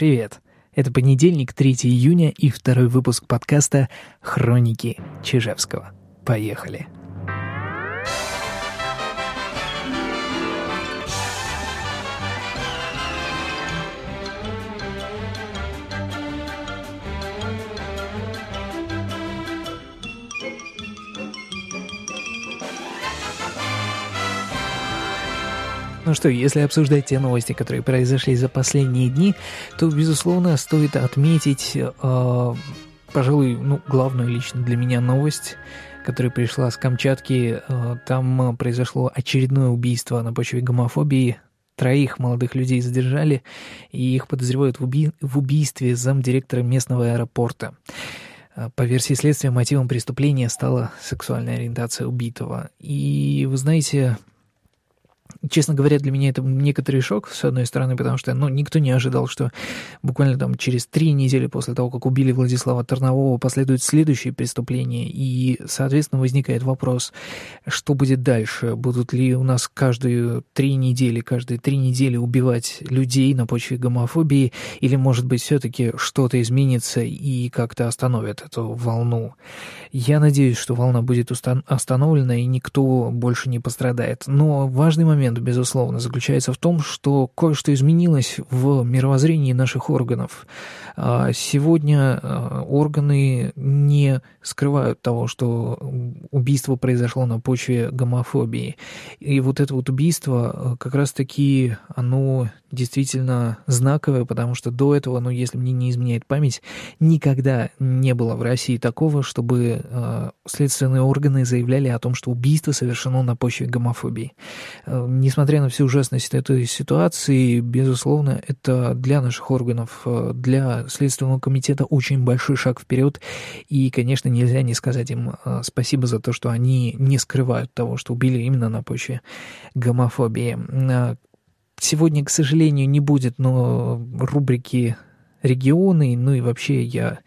Привет! Это понедельник, 3 июня и второй выпуск подкаста «Хроники Чижевского». Поехали! Ну что, если обсуждать те новости, которые произошли за последние дни, то, безусловно, стоит отметить, э, пожалуй, ну, главную лично для меня новость, которая пришла с Камчатки. Э, там произошло очередное убийство на почве гомофобии. Троих молодых людей задержали, и их подозревают в, уби в убийстве замдиректора местного аэропорта. Э, по версии следствия, мотивом преступления стала сексуальная ориентация убитого. И вы знаете, Честно говоря, для меня это некоторый шок, с одной стороны, потому что ну, никто не ожидал, что буквально там через три недели после того, как убили Владислава Тарнового, последуют следующие преступления, и, соответственно, возникает вопрос, что будет дальше? Будут ли у нас каждые три недели, каждые три недели убивать людей на почве гомофобии, или, может быть, все-таки что-то изменится и как-то остановит эту волну? Я надеюсь, что волна будет остановлена, и никто больше не пострадает. Но важный момент момент, безусловно, заключается в том, что кое-что изменилось в мировоззрении наших органов. А, сегодня а, органы не скрывают того, что убийство произошло на почве гомофобии. И вот это вот убийство а, как раз-таки, оно действительно знаковое, потому что до этого, ну, если мне не изменяет память, никогда не было в России такого, чтобы следственные органы заявляли о том, что убийство совершено на почве гомофобии несмотря на всю ужасность этой ситуации, безусловно, это для наших органов, э, для Следственного комитета очень большой шаг вперед. И, конечно, нельзя не сказать им э, спасибо за то, что они не скрывают того, что убили именно на почве гомофобии. Э, сегодня, к сожалению, не будет но рубрики «Регионы», ну и вообще я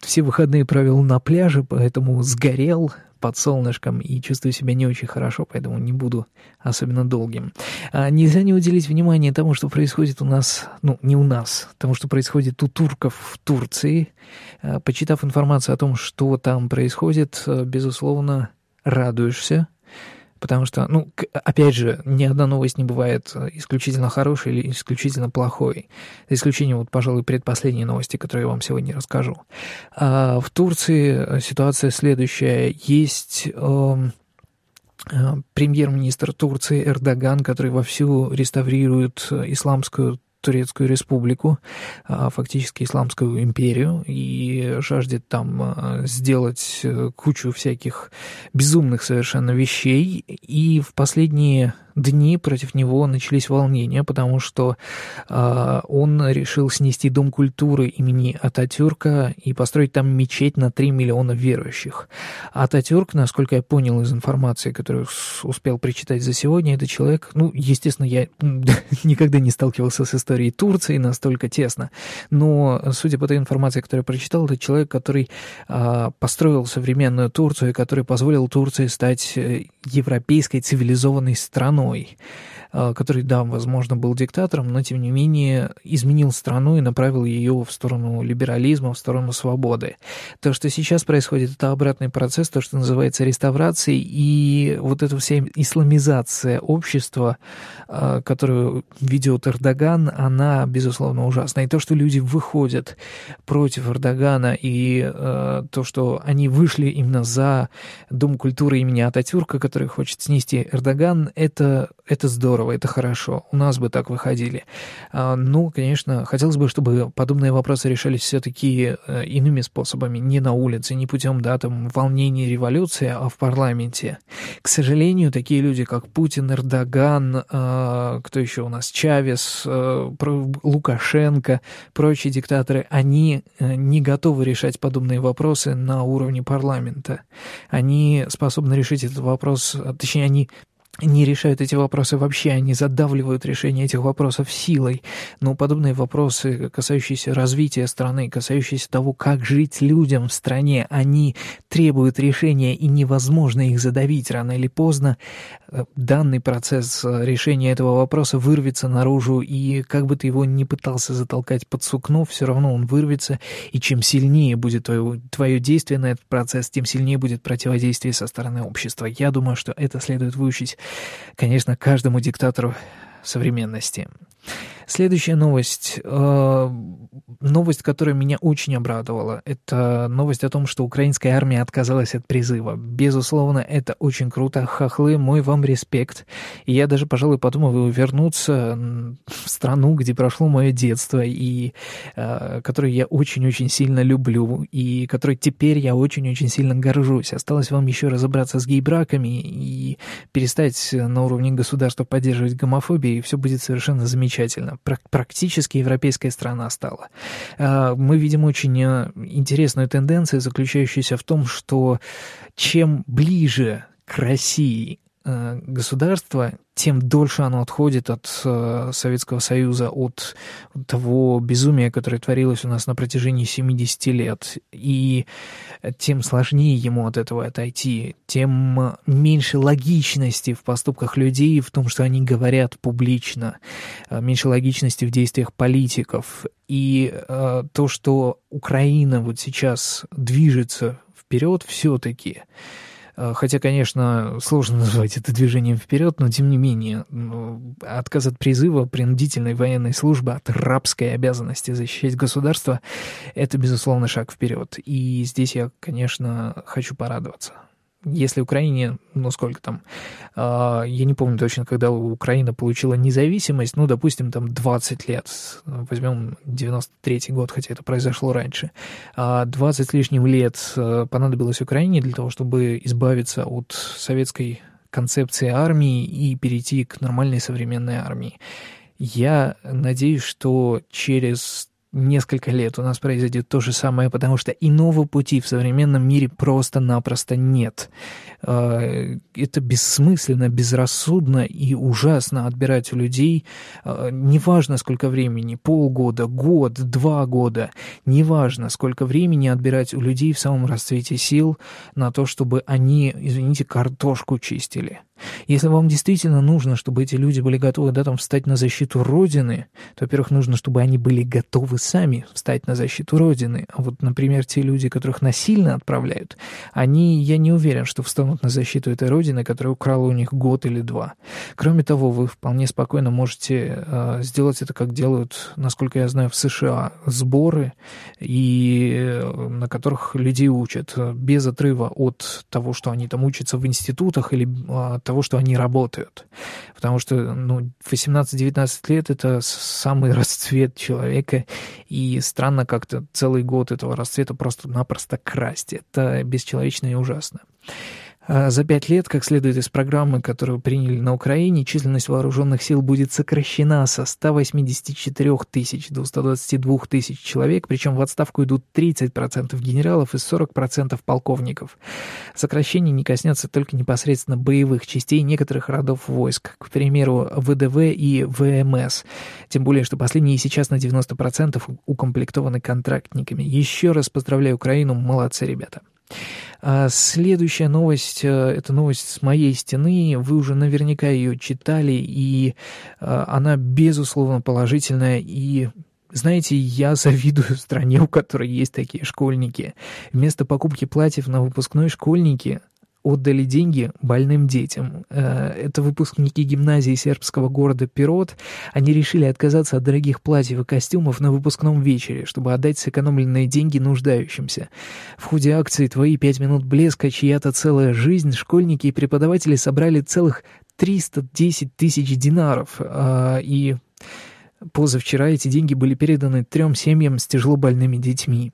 все выходные провел на пляже, поэтому сгорел, под солнышком и чувствую себя не очень хорошо, поэтому не буду особенно долгим. А нельзя не уделить внимание тому, что происходит у нас, ну, не у нас, тому, что происходит у турков в Турции. А, почитав информацию о том, что там происходит, безусловно, радуешься, Потому что, ну, опять же, ни одна новость не бывает э, исключительно хорошей или исключительно плохой. За исключением, вот, пожалуй, предпоследней новости, которую я вам сегодня расскажу. А в Турции э, ситуация следующая. Есть... Э, премьер-министр Турции Эрдоган, который вовсю реставрирует исламскую Турецкую республику, а, фактически Исламскую империю, и жаждет там а, сделать э, кучу всяких безумных совершенно вещей. И в последние дни против него начались волнения, потому что э, он решил снести Дом культуры имени Ататюрка и построить там мечеть на 3 миллиона верующих. Ататюрк, насколько я понял из информации, которую успел прочитать за сегодня, это человек, ну, естественно, я никогда не сталкивался с историей Турции настолько тесно, но, судя по той информации, которую я прочитал, это человек, который э, построил современную Турцию и который позволил Турции стать э, европейской цивилизованной страной, страной, а, который, да, возможно, был диктатором, но, тем не менее, изменил страну и направил ее в сторону либерализма, в сторону свободы. То, что сейчас происходит, это обратный процесс, то, что называется реставрацией, и вот эта вся исламизация общества, а, которую ведет Эрдоган, она, безусловно, ужасна. И то, что люди выходят против Эрдогана, и а, то, что они вышли именно за Дом культуры имени Ататюрка, который хочет снести Эрдоган, это это, здорово, это хорошо. У нас бы так выходили. А, ну, конечно, хотелось бы, чтобы подобные вопросы решались все-таки э, иными способами, не на улице, не путем, да, там, волнений революции, а в парламенте. К сожалению, такие люди, как Путин, Эрдоган, а, кто еще у нас, Чавес, э, Лукашенко, прочие диктаторы, они э, не готовы решать подобные вопросы на уровне парламента. Они способны решить этот вопрос, точнее, они не решают эти вопросы вообще, они задавливают решение этих вопросов силой. Но подобные вопросы, касающиеся развития страны, касающиеся того, как жить людям в стране, они требуют решения, и невозможно их задавить рано или поздно. Э, данный процесс э, решения этого вопроса вырвется наружу, и как бы ты его ни пытался затолкать под сукно, все равно он вырвется, и чем сильнее будет твое, твое действие на этот процесс, тем сильнее будет противодействие со стороны общества. Я думаю, что это следует выучить конечно, каждому диктатору современности. Следующая новость. Э, новость, которая меня очень обрадовала. Это новость о том, что украинская армия отказалась от призыва. Безусловно, это очень круто. Хохлы, мой вам респект. И я даже, пожалуй, подумываю вернуться в страну, где прошло мое детство, и э, которую я очень-очень сильно люблю, и которой теперь я очень-очень сильно горжусь. Осталось вам еще разобраться с гей-браками и перестать на уровне государства поддерживать гомофобию, и все будет совершенно замечательно практически европейская страна стала. А, мы видим очень э, интересную тенденцию, заключающуюся в том, что чем ближе к России государство, тем дольше оно отходит от э, Советского Союза, от того безумия, которое творилось у нас на протяжении 70 лет. И тем сложнее ему от этого отойти, тем меньше логичности в поступках людей, в том, что они говорят публично, э, меньше логичности в действиях политиков. И то, что Украина вот сейчас движется вперед все-таки, Э, хотя, конечно, сложно назвать это движением вперед, но тем не менее, ну, отказ от призыва, принудительной военной службы, от рабской обязанности защищать государство, это, безусловно, шаг вперед. И здесь я, конечно, хочу порадоваться если Украине, ну сколько там, э, я не помню точно, когда Украина получила независимость, ну, допустим, там 20 лет, возьмем 93-й год, хотя это произошло раньше, э, а 20 с лишним лет э, понадобилось Украине для того, чтобы избавиться от советской концепции армии и перейти к нормальной современной армии. Я надеюсь, что через несколько лет у нас произойдет то же самое, потому что иного пути в современном мире просто-напросто нет. А, это бессмысленно, безрассудно и ужасно отбирать у людей, а, неважно сколько времени, полгода, год, два года, неважно сколько времени отбирать у людей в самом расцвете сил на то, чтобы они, извините, картошку чистили. Если вам действительно нужно, чтобы эти люди были готовы да, там, встать на защиту Родины, то, во-первых, нужно, чтобы они были готовы сами встать на защиту Родины. А вот, например, те люди, которых насильно отправляют, они, я не уверен, что встанут на защиту этой Родины, которая украла у них год или два. Кроме того, вы вполне спокойно можете э, сделать это, как делают, насколько я знаю, в США, сборы, и э, на которых людей учат без отрыва от того, что они там учатся в институтах или э, того, что они работают. Потому что ну, 18-19 лет — это самый расцвет человека, и странно как-то целый год этого расцвета просто-напросто красть. Это бесчеловечно и ужасно. А за пять лет, как следует из программы, которую приняли на Украине, численность вооруженных сил будет сокращена со 184 тысяч до 122 тысяч человек, причем в отставку идут 30% генералов и 40% полковников. Сокращение не коснется только непосредственно боевых частей некоторых родов войск, к примеру, ВДВ и ВМС. Тем более, что последние сейчас на 90% укомплектованы контрактниками. Еще раз поздравляю Украину, молодцы ребята. А следующая новость, э, это новость с моей стены, вы уже наверняка ее читали, и э, она, безусловно, положительная, и знаете, я завидую стране, у которой есть такие школьники. Вместо покупки платьев на выпускной школьники отдали деньги больным детям. Э, это выпускники гимназии сербского города Пирот. Они решили отказаться от дорогих платьев и костюмов на выпускном вечере, чтобы отдать сэкономленные деньги нуждающимся. В ходе акции «Твои пять минут блеска. Чья-то целая жизнь» школьники и преподаватели собрали целых 310 тысяч динаров. А, и позавчера эти деньги были переданы трем семьям с тяжело больными детьми.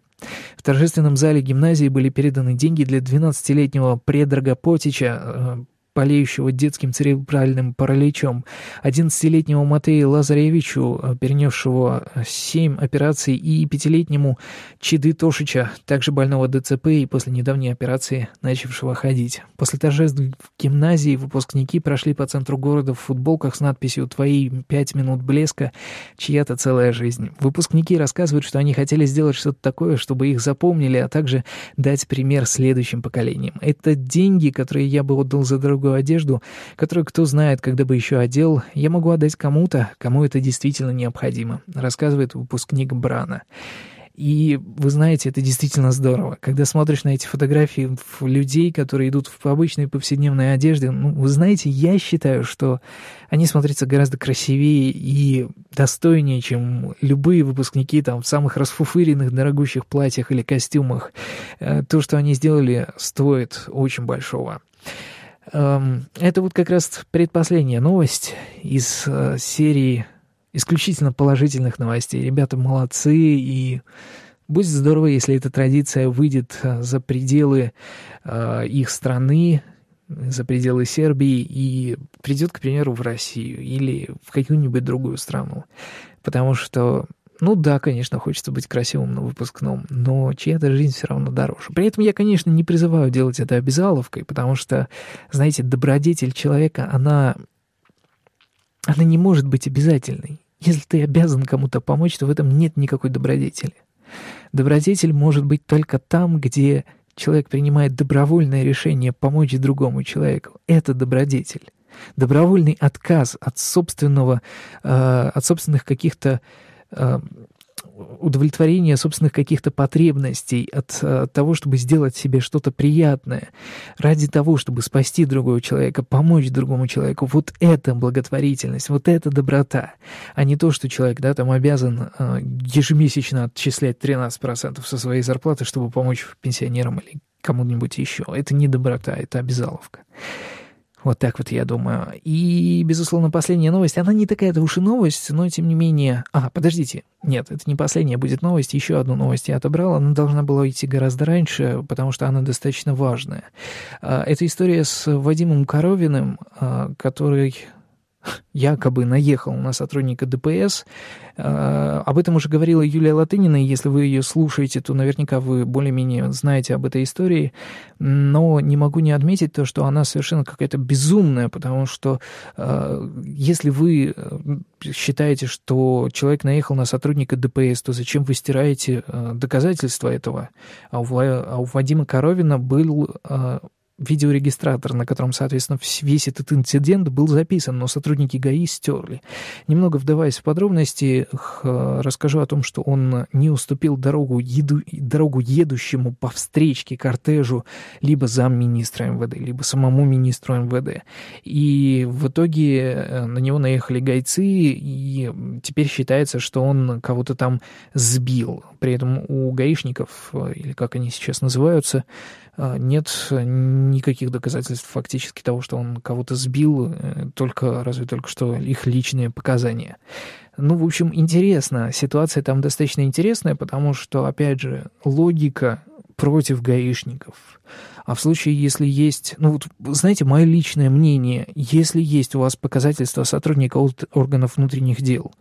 В торжественном зале гимназии были переданы деньги для 12-летнего Предрага Потича, э, болеющего детским церебральным параличом, 11-летнему Матею Лазаревичу, э, перенесшего 7 операций, и 5-летнему Чиды Тошича, также больного ДЦП и после недавней операции начавшего ходить. После торжеств в гимназии выпускники прошли по центру города в футболках с надписью «Твои пять минут блеска, чья-то целая жизнь». Выпускники рассказывают, что они хотели сделать что-то такое, чтобы их запомнили, а также дать пример следующим поколениям. Это деньги, которые я бы отдал за дорогую одежду, которую кто знает, когда бы еще одел, я могу отдать кому-то, кому это действительно необходимо, рассказывает выпускник Брана. И вы знаете, это действительно здорово. Когда смотришь на эти фотографии людей, которые идут в обычной повседневной одежде, ну, вы знаете, я считаю, что они смотрятся гораздо красивее и достойнее, чем любые выпускники там в самых расфуфыренных, дорогущих платьях или костюмах. Э, то, что они сделали, стоит очень большого. Эм, это вот как раз предпоследняя новость из э, серии исключительно положительных новостей. Ребята молодцы, и будет здорово, если эта традиция выйдет э, за пределы э, их страны, за пределы Сербии и придет, к примеру, в Россию или в какую-нибудь другую страну. Потому что, ну да, конечно, хочется быть красивым на выпускном, но чья-то жизнь все равно дороже. При этом я, конечно, не призываю делать это обязаловкой, потому что, знаете, добродетель человека, она она не может быть обязательной. Если ты обязан кому-то помочь, то в этом нет никакой добродетели. Добродетель может быть только там, где человек принимает добровольное решение помочь другому человеку. Это добродетель. Добровольный отказ от собственного, э, от собственных каких-то удовлетворения собственных каких-то потребностей, от, э, того, чтобы сделать себе что-то приятное, ради того, чтобы спасти другого человека, помочь другому человеку. Вот это благотворительность, вот это доброта, а не то, что человек, да, там обязан э, ежемесячно отчислять 13% со своей зарплаты, чтобы помочь пенсионерам или кому-нибудь еще. Это не доброта, это обязаловка. Вот так вот я думаю. И, безусловно, последняя новость, она не такая-то уж и новость, но тем не менее... А, подождите, нет, это не последняя будет новость, еще одну новость я отобрал, она должна была идти гораздо раньше, потому что она достаточно важная. А, это история с Вадимом Коровиным, а, который якобы наехал на сотрудника ДПС. А, об этом уже говорила Юлия Латынина, и если вы ее слушаете, то наверняка вы более-менее знаете об этой истории, но не могу не отметить то, что она совершенно какая-то безумная, потому что а, если вы э, считаете, что человек наехал на сотрудника ДПС, то зачем вы стираете э, доказательства этого? А а у Вадима Коровина был видеорегистратор, на котором, соответственно, весь этот инцидент был записан, но сотрудники ГАИ стерли. Немного вдаваясь в подробности, расскажу о том, что он не уступил дорогу, еду, дорогу едущему по встречке кортежу либо замминистра МВД, либо самому министру МВД. И в итоге э, на него наехали гайцы, и теперь считается, что он кого-то там сбил. При этом у гаишников, э, или как они сейчас называются, э, нет никаких доказательств фактически того, что он кого-то сбил, э, только разве только что их личные показания. Ну, в общем, интересно. Ситуация там достаточно интересная, потому что, опять же, логика против гаишников. А в случае, если есть, ну вот, знаете, мое личное мнение, если есть у вас показательства сотрудника органов внутренних дел,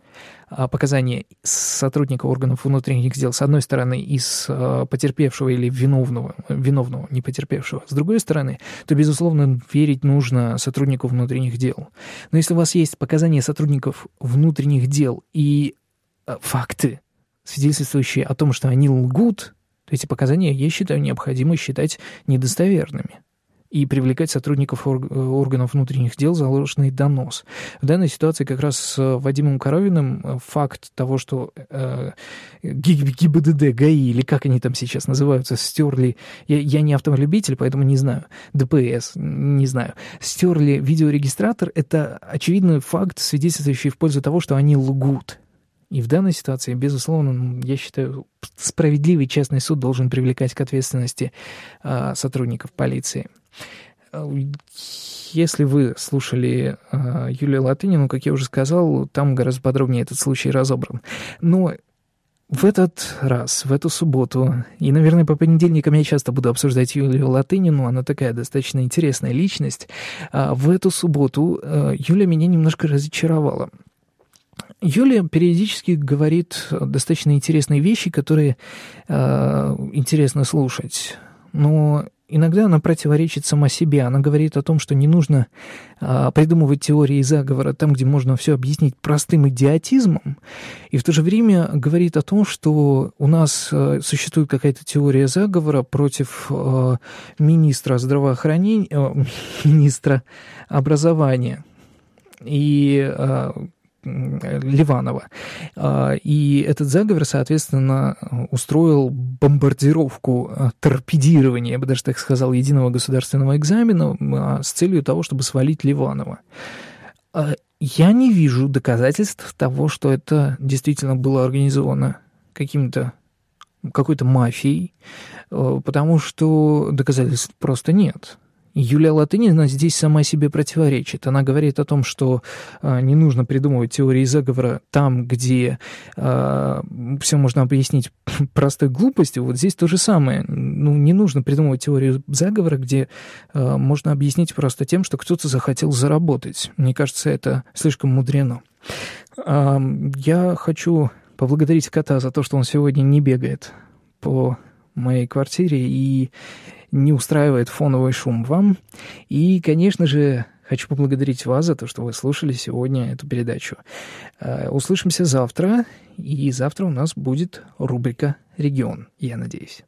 а, показания сотрудника органов внутренних дел, с одной стороны, из а, потерпевшего или виновного, виновного, не потерпевшего, с другой стороны, то, безусловно, верить нужно сотруднику внутренних дел. Но если у вас есть показания сотрудников внутренних дел и а, факты, свидетельствующие о том, что они лгут, эти показания, я считаю, необходимо считать недостоверными и привлекать сотрудников органов внутренних дел за ложный донос. В данной ситуации как раз с Вадимом Коровиным э, факт того, что э, ГИБДД, ГАИ, или как они там сейчас называются, стерли, я, я не автомобиль поэтому не знаю, ДПС, не знаю, стерли видеорегистратор, это очевидный факт, свидетельствующий в пользу того, что они лгут. И в данной ситуации, безусловно, я считаю, справедливый частный суд должен привлекать к ответственности э, сотрудников полиции. Если вы слушали э, Юлию Латынину, как я уже сказал, там гораздо подробнее этот случай разобран. Но в этот раз, в эту субботу, и, наверное, по понедельникам я часто буду обсуждать Юлию Латынину, она такая достаточно интересная личность, а в эту субботу Юля меня немножко разочаровала. Юлия периодически говорит достаточно интересные вещи, которые э, интересно слушать. Но иногда она противоречит сама себе. Она говорит о том, что не нужно а, придумывать теории заговора там, где можно все объяснить простым идиотизмом, и в то же время говорит о том, что у нас а, существует какая-то теория заговора против а, министра здравоохранения, а, министра образования. И а, Ливанова. А, и этот заговор, соответственно, устроил бомбардировку, а, торпедирование, я бы даже так сказал, единого государственного экзамена а, с целью того, чтобы свалить Ливанова. Я не вижу доказательств того, что это действительно было организовано каким-то какой-то мафией, потому что доказательств просто нет. Юлия Латынина здесь сама себе противоречит. Она говорит о том, что э, не нужно придумывать теории заговора там, где э, а, все можно объяснить простой глупостью. Вот здесь то же самое. Ну, не нужно придумывать теорию заговора, где э, можно объяснить просто тем, что кто-то захотел заработать. Мне кажется, это слишком мудрено. Э, я хочу поблагодарить кота за то, что он сегодня не бегает по моей квартире и не устраивает фоновый шум вам. И, конечно же, хочу поблагодарить вас за то, что вы слушали сегодня эту передачу. Э, услышимся завтра, и завтра у нас будет рубрика «Регион», я надеюсь.